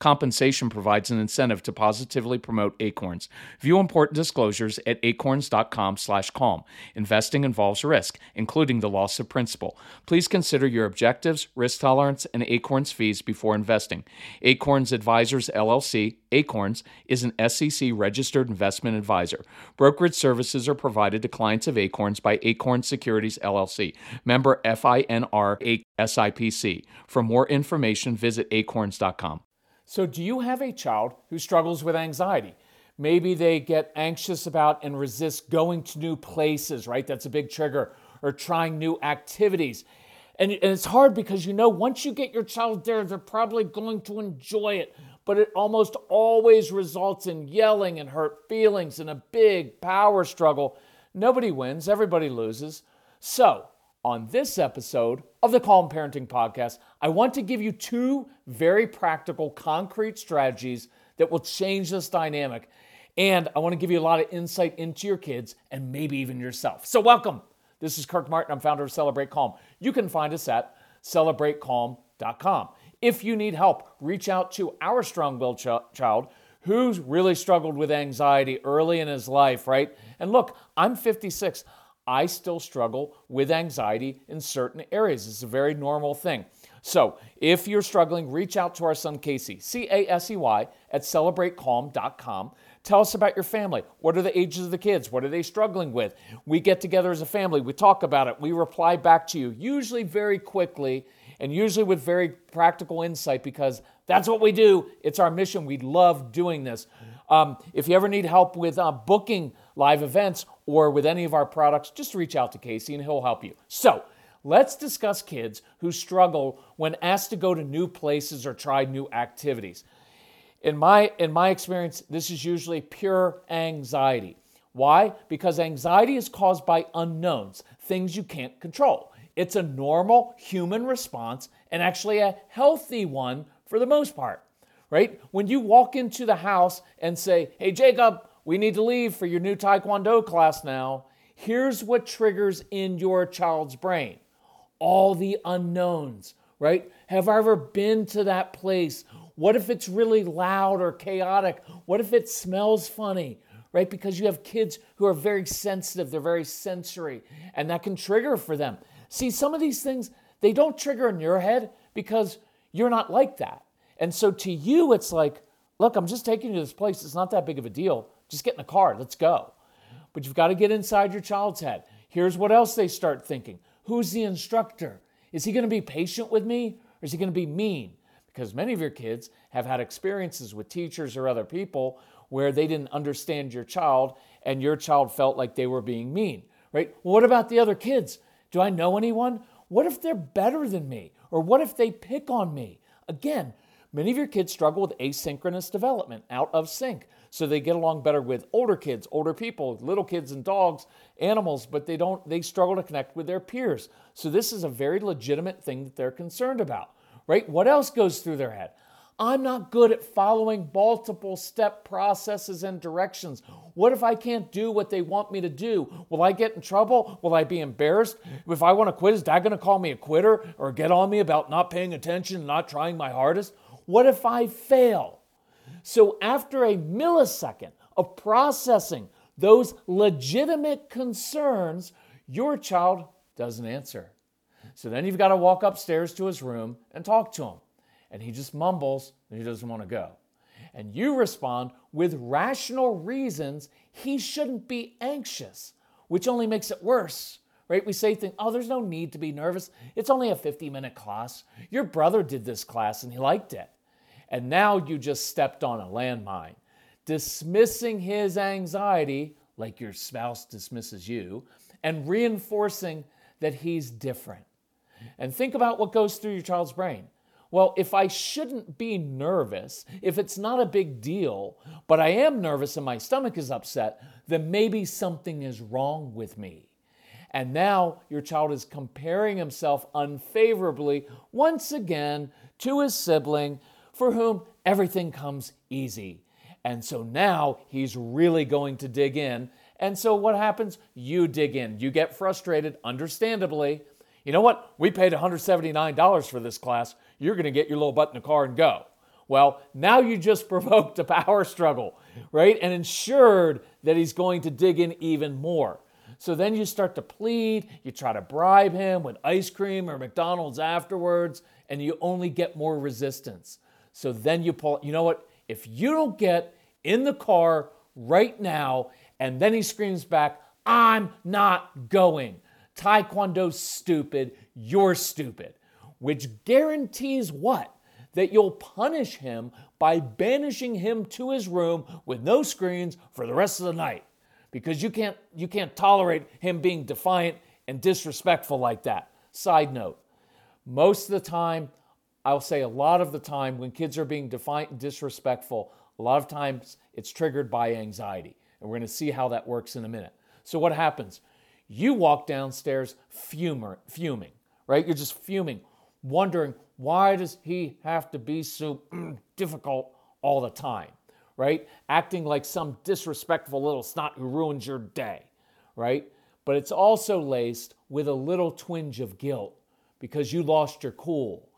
Compensation provides an incentive to positively promote Acorns. View important disclosures at acorns.com/calm. Investing involves risk, including the loss of principal. Please consider your objectives, risk tolerance, and Acorns fees before investing. Acorns Advisors LLC, Acorns is an SEC registered investment advisor. Brokerage services are provided to clients of Acorns by Acorn Securities LLC, member FINRA SIPC. For more information, visit acorns.com. So, do you have a child who struggles with anxiety? Maybe they get anxious about and resist going to new places, right? That's a big trigger, or trying new activities. And, and it's hard because you know once you get your child there, they're probably going to enjoy it. But it almost always results in yelling and hurt feelings and a big power struggle. Nobody wins, everybody loses. So, on this episode of the Calm Parenting Podcast, I want to give you two very practical, concrete strategies that will change this dynamic. And I want to give you a lot of insight into your kids and maybe even yourself. So, welcome. This is Kirk Martin. I'm founder of Celebrate Calm. You can find us at celebratecalm.com. If you need help, reach out to our strong willed ch- child who's really struggled with anxiety early in his life, right? And look, I'm 56. I still struggle with anxiety in certain areas. It's a very normal thing. So, if you're struggling, reach out to our son Casey, C A S E Y, at celebratecalm.com. Tell us about your family. What are the ages of the kids? What are they struggling with? We get together as a family, we talk about it, we reply back to you, usually very quickly and usually with very practical insight because that's what we do. It's our mission. We love doing this. Um, if you ever need help with uh, booking live events or with any of our products, just reach out to Casey and he'll help you. So, let's discuss kids who struggle when asked to go to new places or try new activities. In my, in my experience, this is usually pure anxiety. Why? Because anxiety is caused by unknowns, things you can't control. It's a normal human response and actually a healthy one for the most part right? When you walk into the house and say, hey, Jacob, we need to leave for your new Taekwondo class now, here's what triggers in your child's brain all the unknowns, right? Have I ever been to that place? What if it's really loud or chaotic? What if it smells funny? Right? Because you have kids who are very sensitive, they're very sensory, and that can trigger for them. See, some of these things, they don't trigger in your head because you're not like that. And so to you, it's like, look, I'm just taking you to this place. It's not that big of a deal. Just get in the car. Let's go. But you've got to get inside your child's head. Here's what else they start thinking Who's the instructor? Is he going to be patient with me or is he going to be mean? Because many of your kids have had experiences with teachers or other people where they didn't understand your child and your child felt like they were being mean, right? Well, what about the other kids? Do I know anyone? What if they're better than me? Or what if they pick on me? Again, Many of your kids struggle with asynchronous development, out of sync. So they get along better with older kids, older people, little kids and dogs, animals, but they don't they struggle to connect with their peers. So this is a very legitimate thing that they're concerned about. Right? What else goes through their head? I'm not good at following multiple step processes and directions. What if I can't do what they want me to do? Will I get in trouble? Will I be embarrassed? If I want to quit, is dad going to call me a quitter or get on me about not paying attention not trying my hardest? What if I fail? So, after a millisecond of processing those legitimate concerns, your child doesn't answer. So then you've got to walk upstairs to his room and talk to him. And he just mumbles and he doesn't want to go. And you respond with rational reasons he shouldn't be anxious, which only makes it worse. Right? We say things, oh, there's no need to be nervous. It's only a 50 minute class. Your brother did this class and he liked it and now you just stepped on a landmine. Dismissing his anxiety like your spouse dismisses you, and reinforcing that he's different. And think about what goes through your child's brain. Well, if I shouldn't be nervous, if it's not a big deal, but I am nervous and my stomach is upset, then maybe something is wrong with me. And now your child is comparing himself unfavorably once again to his sibling for whom everything comes easy. And so now he's really going to dig in. And so what happens? You dig in. You get frustrated, understandably. You know what? We paid $179 for this class. You're going to get your little butt in the car and go. Well, now you just provoked a power struggle, right? And ensured that he's going to dig in even more. So then you start to plead, you try to bribe him with ice cream or McDonald's afterwards, and you only get more resistance. So then you pull, you know what? If you don't get in the car right now, and then he screams back, I'm not going. Taekwondo's stupid, you're stupid. Which guarantees what? That you'll punish him by banishing him to his room with no screens for the rest of the night. Because you can't, you can't tolerate him being defiant and disrespectful like that. Side note, most of the time, I'll say a lot of the time when kids are being defiant disrespectful, a lot of times it's triggered by anxiety. And we're going to see how that works in a minute. So, what happens? You walk downstairs fumer, fuming, right? You're just fuming, wondering why does he have to be so mm, difficult all the time, right? Acting like some disrespectful little snot who ruins your day, right? But it's also laced with a little twinge of guilt because you lost your cool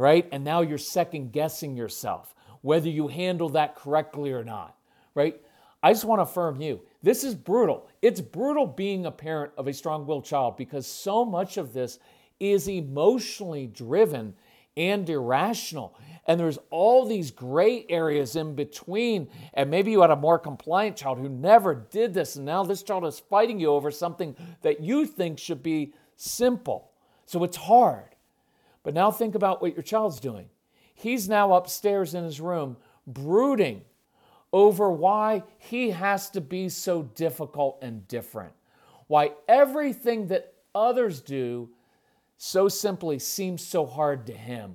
right? And now you're second guessing yourself, whether you handle that correctly or not, right? I just want to affirm you. This is brutal. It's brutal being a parent of a strong willed child because so much of this is emotionally driven and irrational. And there's all these gray areas in between. And maybe you had a more compliant child who never did this. And now this child is fighting you over something that you think should be simple. So it's hard. But now think about what your child's doing. He's now upstairs in his room brooding over why he has to be so difficult and different, why everything that others do so simply seems so hard to him,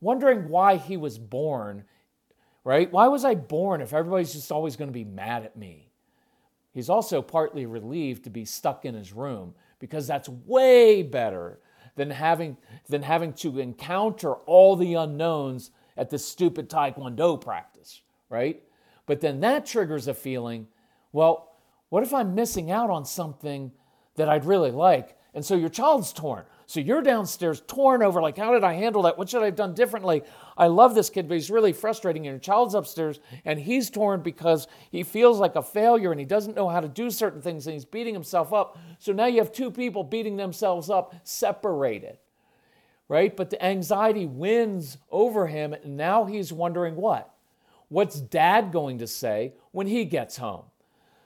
wondering why he was born, right? Why was I born if everybody's just always going to be mad at me? He's also partly relieved to be stuck in his room because that's way better than having, than having to encounter all the unknowns at this stupid Taekwondo practice, right? But then that triggers a feeling well, what if I'm missing out on something that I'd really like? And so your child's torn. So you're downstairs torn over, like, how did I handle that? What should I have done differently? I love this kid, but he's really frustrating. And your child's upstairs and he's torn because he feels like a failure and he doesn't know how to do certain things and he's beating himself up. So now you have two people beating themselves up separated, right? But the anxiety wins over him. And now he's wondering what? What's dad going to say when he gets home?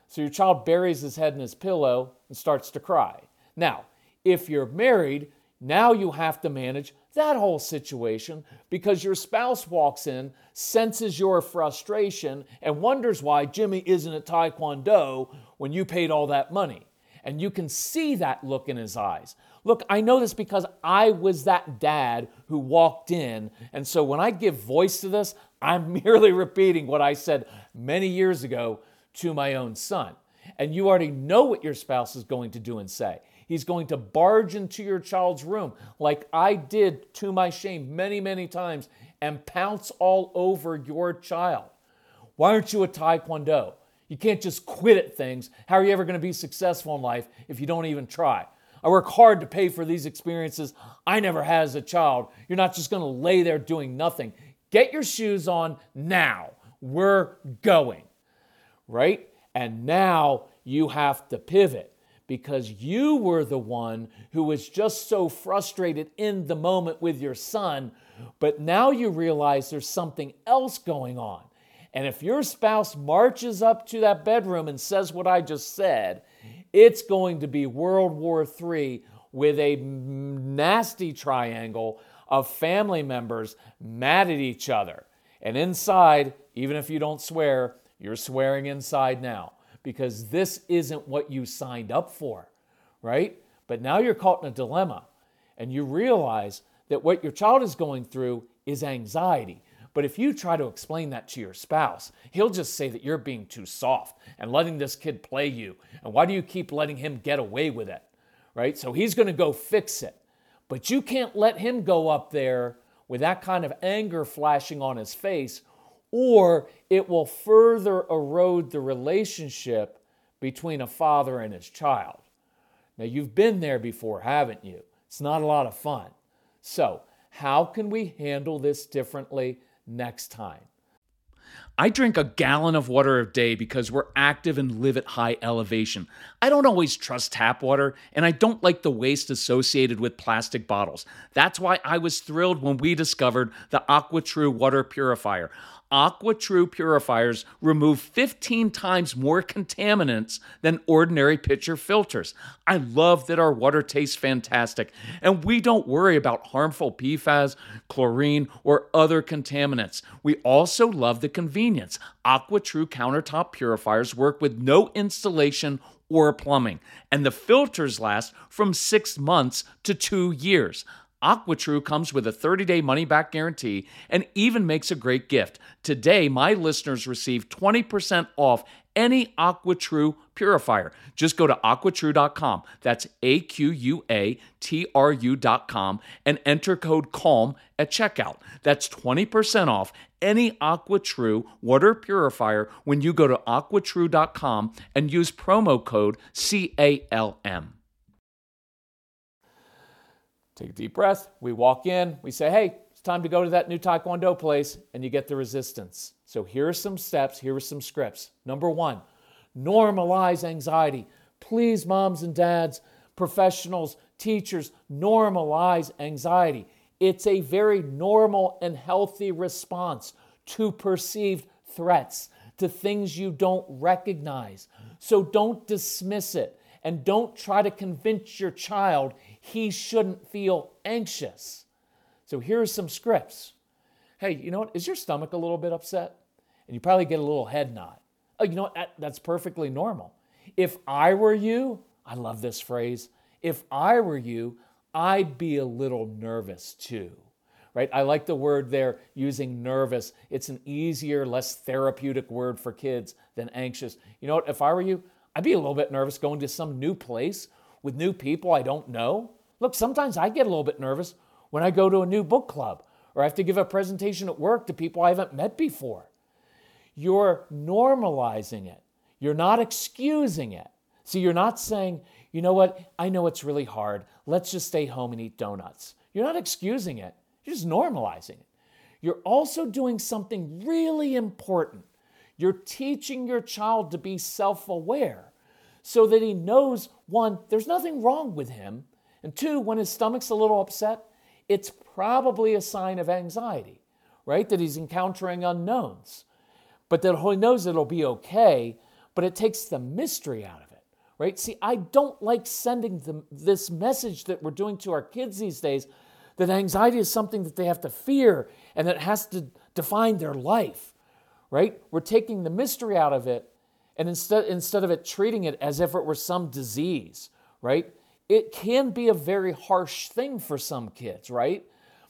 So your child buries his head in his pillow and starts to cry. Now, if you're married, now you have to manage that whole situation because your spouse walks in, senses your frustration, and wonders why Jimmy isn't at Taekwondo when you paid all that money. And you can see that look in his eyes. Look, I know this because I was that dad who walked in. And so when I give voice to this, I'm merely repeating what I said many years ago to my own son. And you already know what your spouse is going to do and say. He's going to barge into your child's room, like I did to my shame many, many times, and pounce all over your child. Why aren't you a Taekwondo? You can't just quit at things. How are you ever going to be successful in life if you don't even try? I work hard to pay for these experiences I never had as a child. You're not just going to lay there doing nothing. Get your shoes on now. We're going. Right? And now you have to pivot because you were the one who was just so frustrated in the moment with your son, but now you realize there's something else going on. And if your spouse marches up to that bedroom and says what I just said, it's going to be World War III with a nasty triangle of family members mad at each other. And inside, even if you don't swear, you're swearing inside now because this isn't what you signed up for, right? But now you're caught in a dilemma and you realize that what your child is going through is anxiety. But if you try to explain that to your spouse, he'll just say that you're being too soft and letting this kid play you. And why do you keep letting him get away with it? Right? So he's going to go fix it. But you can't let him go up there with that kind of anger flashing on his face, or it will further erode the relationship between a father and his child. Now, you've been there before, haven't you? It's not a lot of fun. So, how can we handle this differently next time? I drink a gallon of water a day because we're active and live at high elevation. I don't always trust tap water, and I don't like the waste associated with plastic bottles. That's why I was thrilled when we discovered the AquaTru water purifier. AquaTru purifiers remove 15 times more contaminants than ordinary pitcher filters. I love that our water tastes fantastic, and we don't worry about harmful PFAS, chlorine, or other contaminants. We also love the convenience. AquaTru countertop purifiers work with no installation or plumbing, and the filters last from six months to two years. AquaTru comes with a 30 day money back guarantee and even makes a great gift. Today, my listeners receive 20% off any AquaTru purifier. Just go to aquatru.com. That's A Q U A T R U.com and enter code CALM at checkout. That's 20% off any AquaTru water purifier when you go to aquatru.com and use promo code CALM. Take a deep breath. We walk in, we say, hey, it's time to go to that new Taekwondo place, and you get the resistance. So here are some steps, here are some scripts. Number one, normalize anxiety. Please, moms and dads, professionals, teachers, normalize anxiety. It's a very normal and healthy response to perceived threats, to things you don't recognize. So don't dismiss it and don't try to convince your child he shouldn't feel anxious. So here are some scripts. Hey, you know what? Is your stomach a little bit upset? And you probably get a little head nod. Oh, you know what? That, that's perfectly normal. If I were you, I love this phrase. If I were you, I'd be a little nervous too. Right? I like the word there using nervous. It's an easier, less therapeutic word for kids than anxious. You know what? If I were you, I'd be a little bit nervous going to some new place with new people I don't know. Look, sometimes I get a little bit nervous when I go to a new book club or I have to give a presentation at work to people I haven't met before. You're normalizing it, you're not excusing it. So you're not saying, you know what, I know it's really hard. Let's just stay home and eat donuts. You're not excusing it, you're just normalizing it. You're also doing something really important. You're teaching your child to be self aware so that he knows one, there's nothing wrong with him, and two, when his stomach's a little upset, it's probably a sign of anxiety, right? That he's encountering unknowns. But that he knows it'll be okay, but it takes the mystery out of it, right? See, I don't like sending them this message that we're doing to our kids these days that anxiety is something that they have to fear and that has to define their life, right? We're taking the mystery out of it and instead, instead of it treating it as if it were some disease, right? It can be a very harsh thing for some kids, right?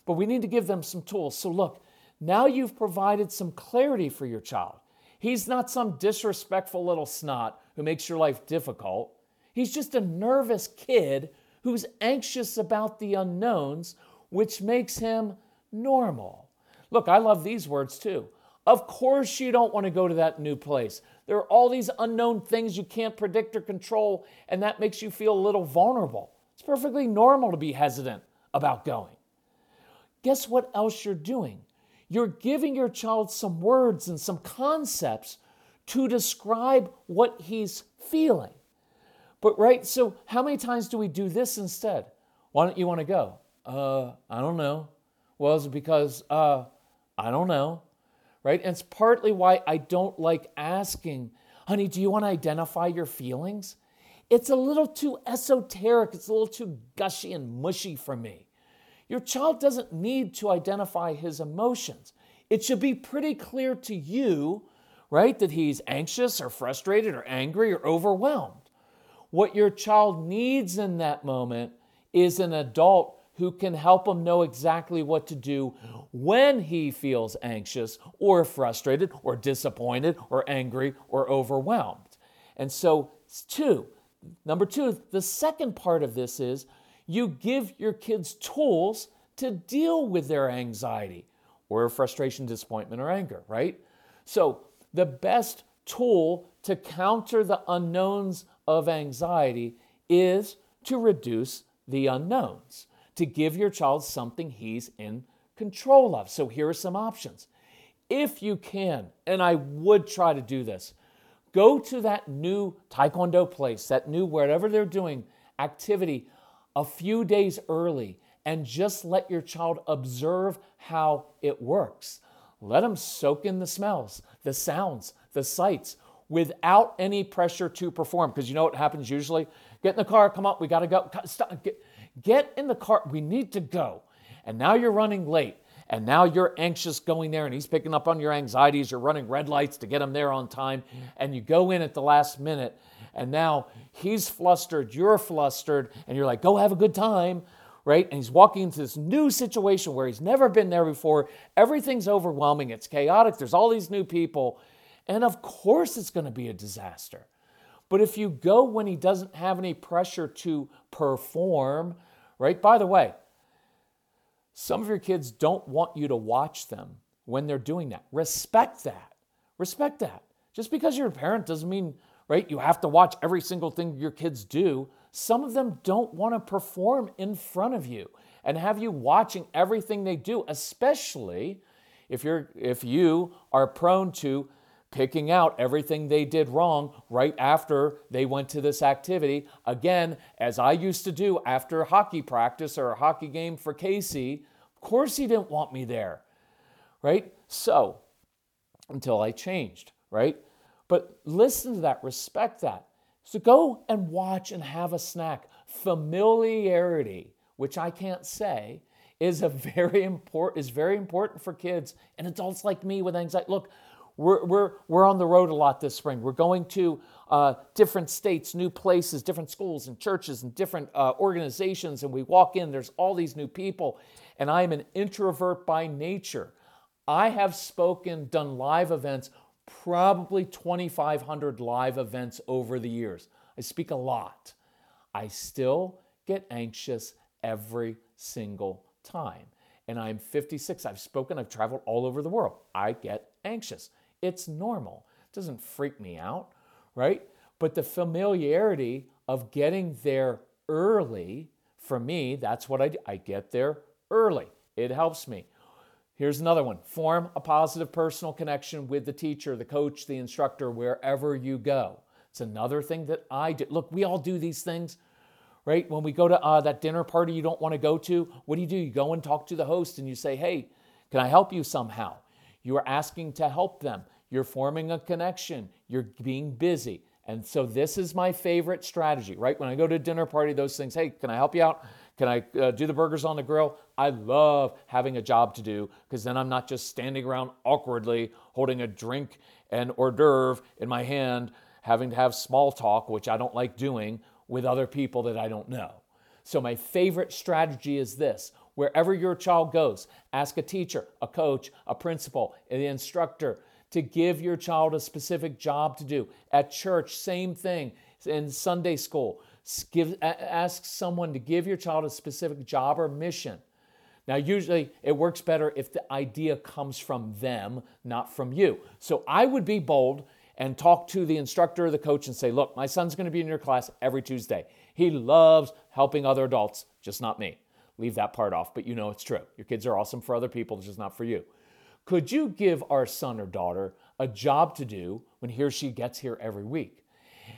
But we need to give them some tools. So, look, now you've provided some clarity for your child. He's not some disrespectful little snot who makes your life difficult. He's just a nervous kid who's anxious about the unknowns, which makes him normal. Look, I love these words too. Of course, you don't want to go to that new place. There are all these unknown things you can't predict or control, and that makes you feel a little vulnerable. It's perfectly normal to be hesitant about going. Guess what else you're doing? You're giving your child some words and some concepts to describe what he's feeling. But, right, so how many times do we do this instead? Why don't you want to go? Uh, I don't know. Well, is it because, uh, I don't know right? And it's partly why I don't like asking, honey, do you want to identify your feelings? It's a little too esoteric, it's a little too gushy and mushy for me. Your child doesn't need to identify his emotions. It should be pretty clear to you, right? That he's anxious or frustrated or angry or overwhelmed. What your child needs in that moment is an adult who can help him know exactly what to do when he feels anxious or frustrated or disappointed or angry or overwhelmed. And so, two, number two, the second part of this is you give your kids tools to deal with their anxiety or frustration, disappointment, or anger, right? So, the best tool to counter the unknowns of anxiety is to reduce the unknowns, to give your child something he's in control of. So, here are some options. If you can, and I would try to do this, go to that new Taekwondo place, that new whatever they're doing activity a few days early and just let your child observe how it works. Let them soak in the smells, the sounds, the sights without any pressure to perform. Because you know what happens usually? Get in the car, come up, we gotta go. Stop, get, get in the car, we need to go. And now you're running late. And now you're anxious going there, and he's picking up on your anxieties. You're running red lights to get him there on time. And you go in at the last minute, and now he's flustered, you're flustered, and you're like, go have a good time right? And he's walking into this new situation where he's never been there before. Everything's overwhelming, it's chaotic, there's all these new people. And of course, it's going to be a disaster. But if you go when he doesn't have any pressure to perform, right? By the way, some of your kids don't want you to watch them when they're doing that. Respect that. Respect that. Just because you're a parent doesn't mean, right, you have to watch every single thing your kids do. Some of them don't want to perform in front of you and have you watching everything they do, especially if you're if you are prone to picking out everything they did wrong right after they went to this activity. Again, as I used to do after hockey practice or a hockey game for Casey, of course he didn't want me there. Right? So, until I changed, right? But listen to that, respect that. So go and watch and have a snack. Familiarity, which I can't say, is a very important is very important for kids and adults like me with anxiety. Look, we're, we're, we're on the road a lot this spring. We're going to uh, different states, new places, different schools and churches and different uh, organizations. And we walk in, there's all these new people. And I am an introvert by nature. I have spoken, done live events probably 2,500 live events over the years. I speak a lot. I still get anxious every single time. And I'm 56. I've spoken, I've traveled all over the world. I get anxious. It's normal. It doesn't freak me out, right? But the familiarity of getting there early, for me, that's what I do. I get there early. It helps me. Here's another one form a positive personal connection with the teacher, the coach, the instructor, wherever you go. It's another thing that I do. Look, we all do these things, right? When we go to uh, that dinner party you don't want to go to, what do you do? You go and talk to the host and you say, hey, can I help you somehow? You are asking to help them. You're forming a connection. You're being busy. And so this is my favorite strategy, right? When I go to a dinner party, those things, hey, can I help you out? Can I uh, do the burgers on the grill? I love having a job to do because then I'm not just standing around awkwardly holding a drink and hors d'oeuvre in my hand, having to have small talk, which I don't like doing with other people that I don't know. So, my favorite strategy is this wherever your child goes, ask a teacher, a coach, a principal, an instructor to give your child a specific job to do. At church, same thing. In Sunday school, Give, ask someone to give your child a specific job or mission. Now, usually it works better if the idea comes from them, not from you. So I would be bold and talk to the instructor or the coach and say, Look, my son's going to be in your class every Tuesday. He loves helping other adults, just not me. Leave that part off, but you know it's true. Your kids are awesome for other people, it's just not for you. Could you give our son or daughter a job to do when he or she gets here every week?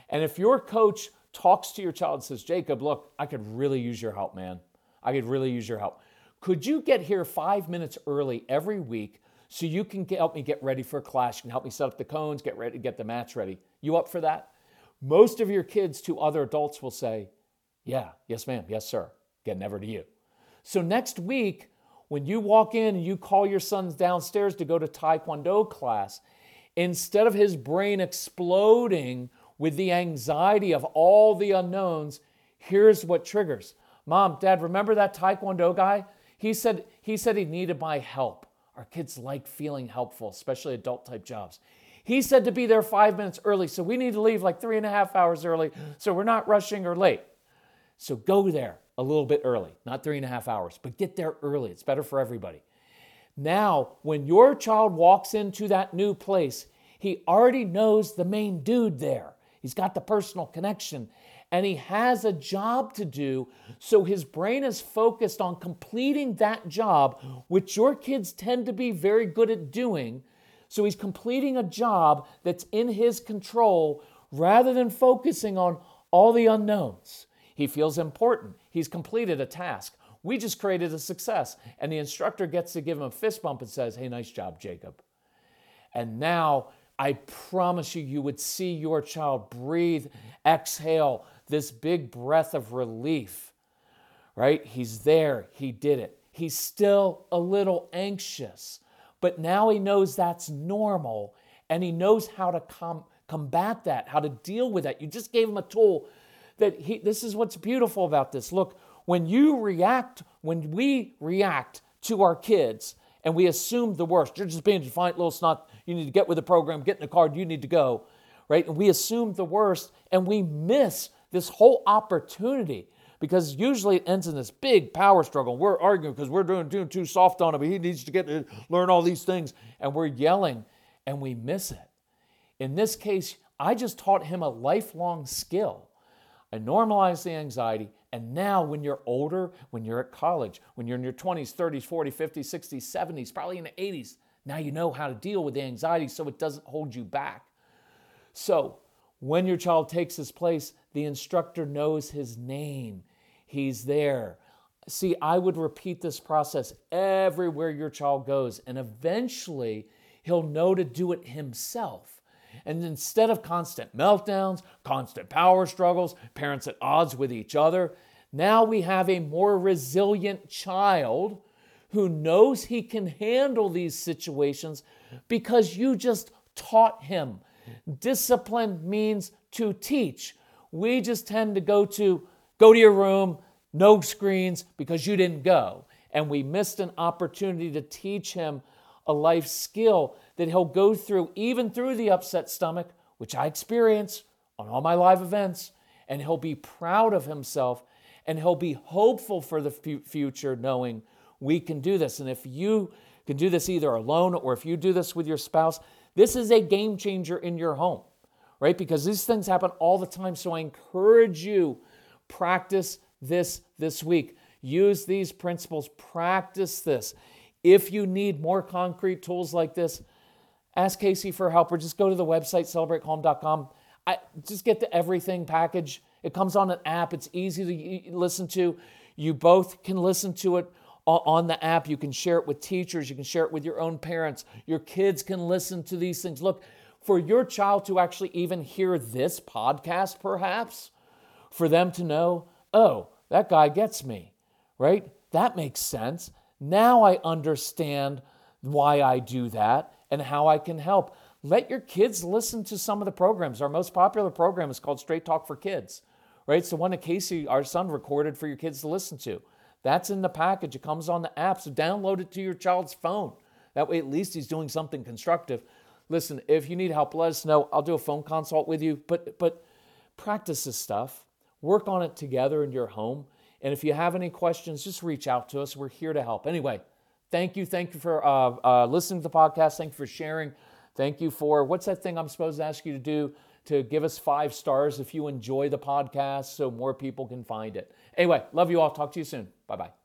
And if your coach talks to your child and says, Jacob, look, I could really use your help, man. I could really use your help. Could you get here five minutes early every week so you can get, help me get ready for class? You can help me set up the cones, get ready, get the mats ready. You up for that? Most of your kids to other adults will say, Yeah, yes, ma'am, yes, sir. Get never to you. So next week, when you walk in and you call your sons downstairs to go to Taekwondo class, Instead of his brain exploding with the anxiety of all the unknowns, here's what triggers. Mom, Dad, remember that Taekwondo guy? He said he said he needed my help. Our kids like feeling helpful, especially adult type jobs. He said to be there five minutes early, so we need to leave like three and a half hours early, so we're not rushing or late. So go there a little bit early, not three and a half hours, but get there early. It's better for everybody. Now, when your child walks into that new place, he already knows the main dude there. He's got the personal connection and he has a job to do. So his brain is focused on completing that job, which your kids tend to be very good at doing. So he's completing a job that's in his control rather than focusing on all the unknowns. He feels important. He's completed a task. We just created a success. And the instructor gets to give him a fist bump and says, Hey, nice job, Jacob. And now I promise you, you would see your child breathe, exhale this big breath of relief, right? He's there, he did it. He's still a little anxious, but now he knows that's normal and he knows how to com- combat that, how to deal with that. You just gave him a tool that he, this is what's beautiful about this. Look, when you react, when we react to our kids and we assume the worst, you're just being defiant little snot, you need to get with the program, get in the car, you need to go, right? And we assume the worst and we miss this whole opportunity because usually it ends in this big power struggle. We're arguing because we're doing, doing too soft on him. He needs to get to learn all these things. And we're yelling and we miss it. In this case, I just taught him a lifelong skill. I normalized the anxiety. And now, when you're older, when you're at college, when you're in your 20s, 30s, 40s, 50s, 60s, 70s, probably in the 80s, now you know how to deal with the anxiety so it doesn't hold you back. So, when your child takes his place, the instructor knows his name. He's there. See, I would repeat this process everywhere your child goes, and eventually he'll know to do it himself. And instead of constant meltdowns, constant power struggles, parents at odds with each other, now we have a more resilient child who knows he can handle these situations because you just taught him. Discipline means to teach. We just tend to go to go to your room, no screens because you didn't go. And we missed an opportunity to teach him a life skill that he'll go through even through the upset stomach, which I experience on all my live events, and he'll be proud of himself and he'll be hopeful for the future knowing we can do this. And if you can do this either alone or if you do this with your spouse, this is a game changer in your home, right? Because these things happen all the time. So I encourage you practice this this week. Use these principles, practice this. If you need more concrete tools like this, ask Casey for help or just go to the website celebratecalm.com. I just get the everything package. It comes on an app. It's easy to listen to. You both can listen to it on the app. You can share it with teachers, you can share it with your own parents. Your kids can listen to these things. Look, for your child to actually even hear this podcast, perhaps, for them to know, oh, that guy gets me, right? That makes sense. Now I understand why I do that and how I can help. Let your kids listen to some of the programs. Our most popular program is called Straight Talk for Kids, right? It's the one that Casey, our son, recorded for your kids to listen to. That's in the package. It comes on the app, so download it to your child's phone. That way, at least he's doing something constructive. Listen, if you need help, let us know. I'll do a phone consult with you. But but practice this stuff. Work on it together in your home. And if you have any questions, just reach out to us. We're here to help. Anyway, thank you. Thank you for uh, uh, listening to the podcast. Thank you for sharing. Thank you for what's that thing I'm supposed to ask you to do? To give us five stars if you enjoy the podcast so more people can find it. Anyway, love you all. Talk to you soon. Bye bye.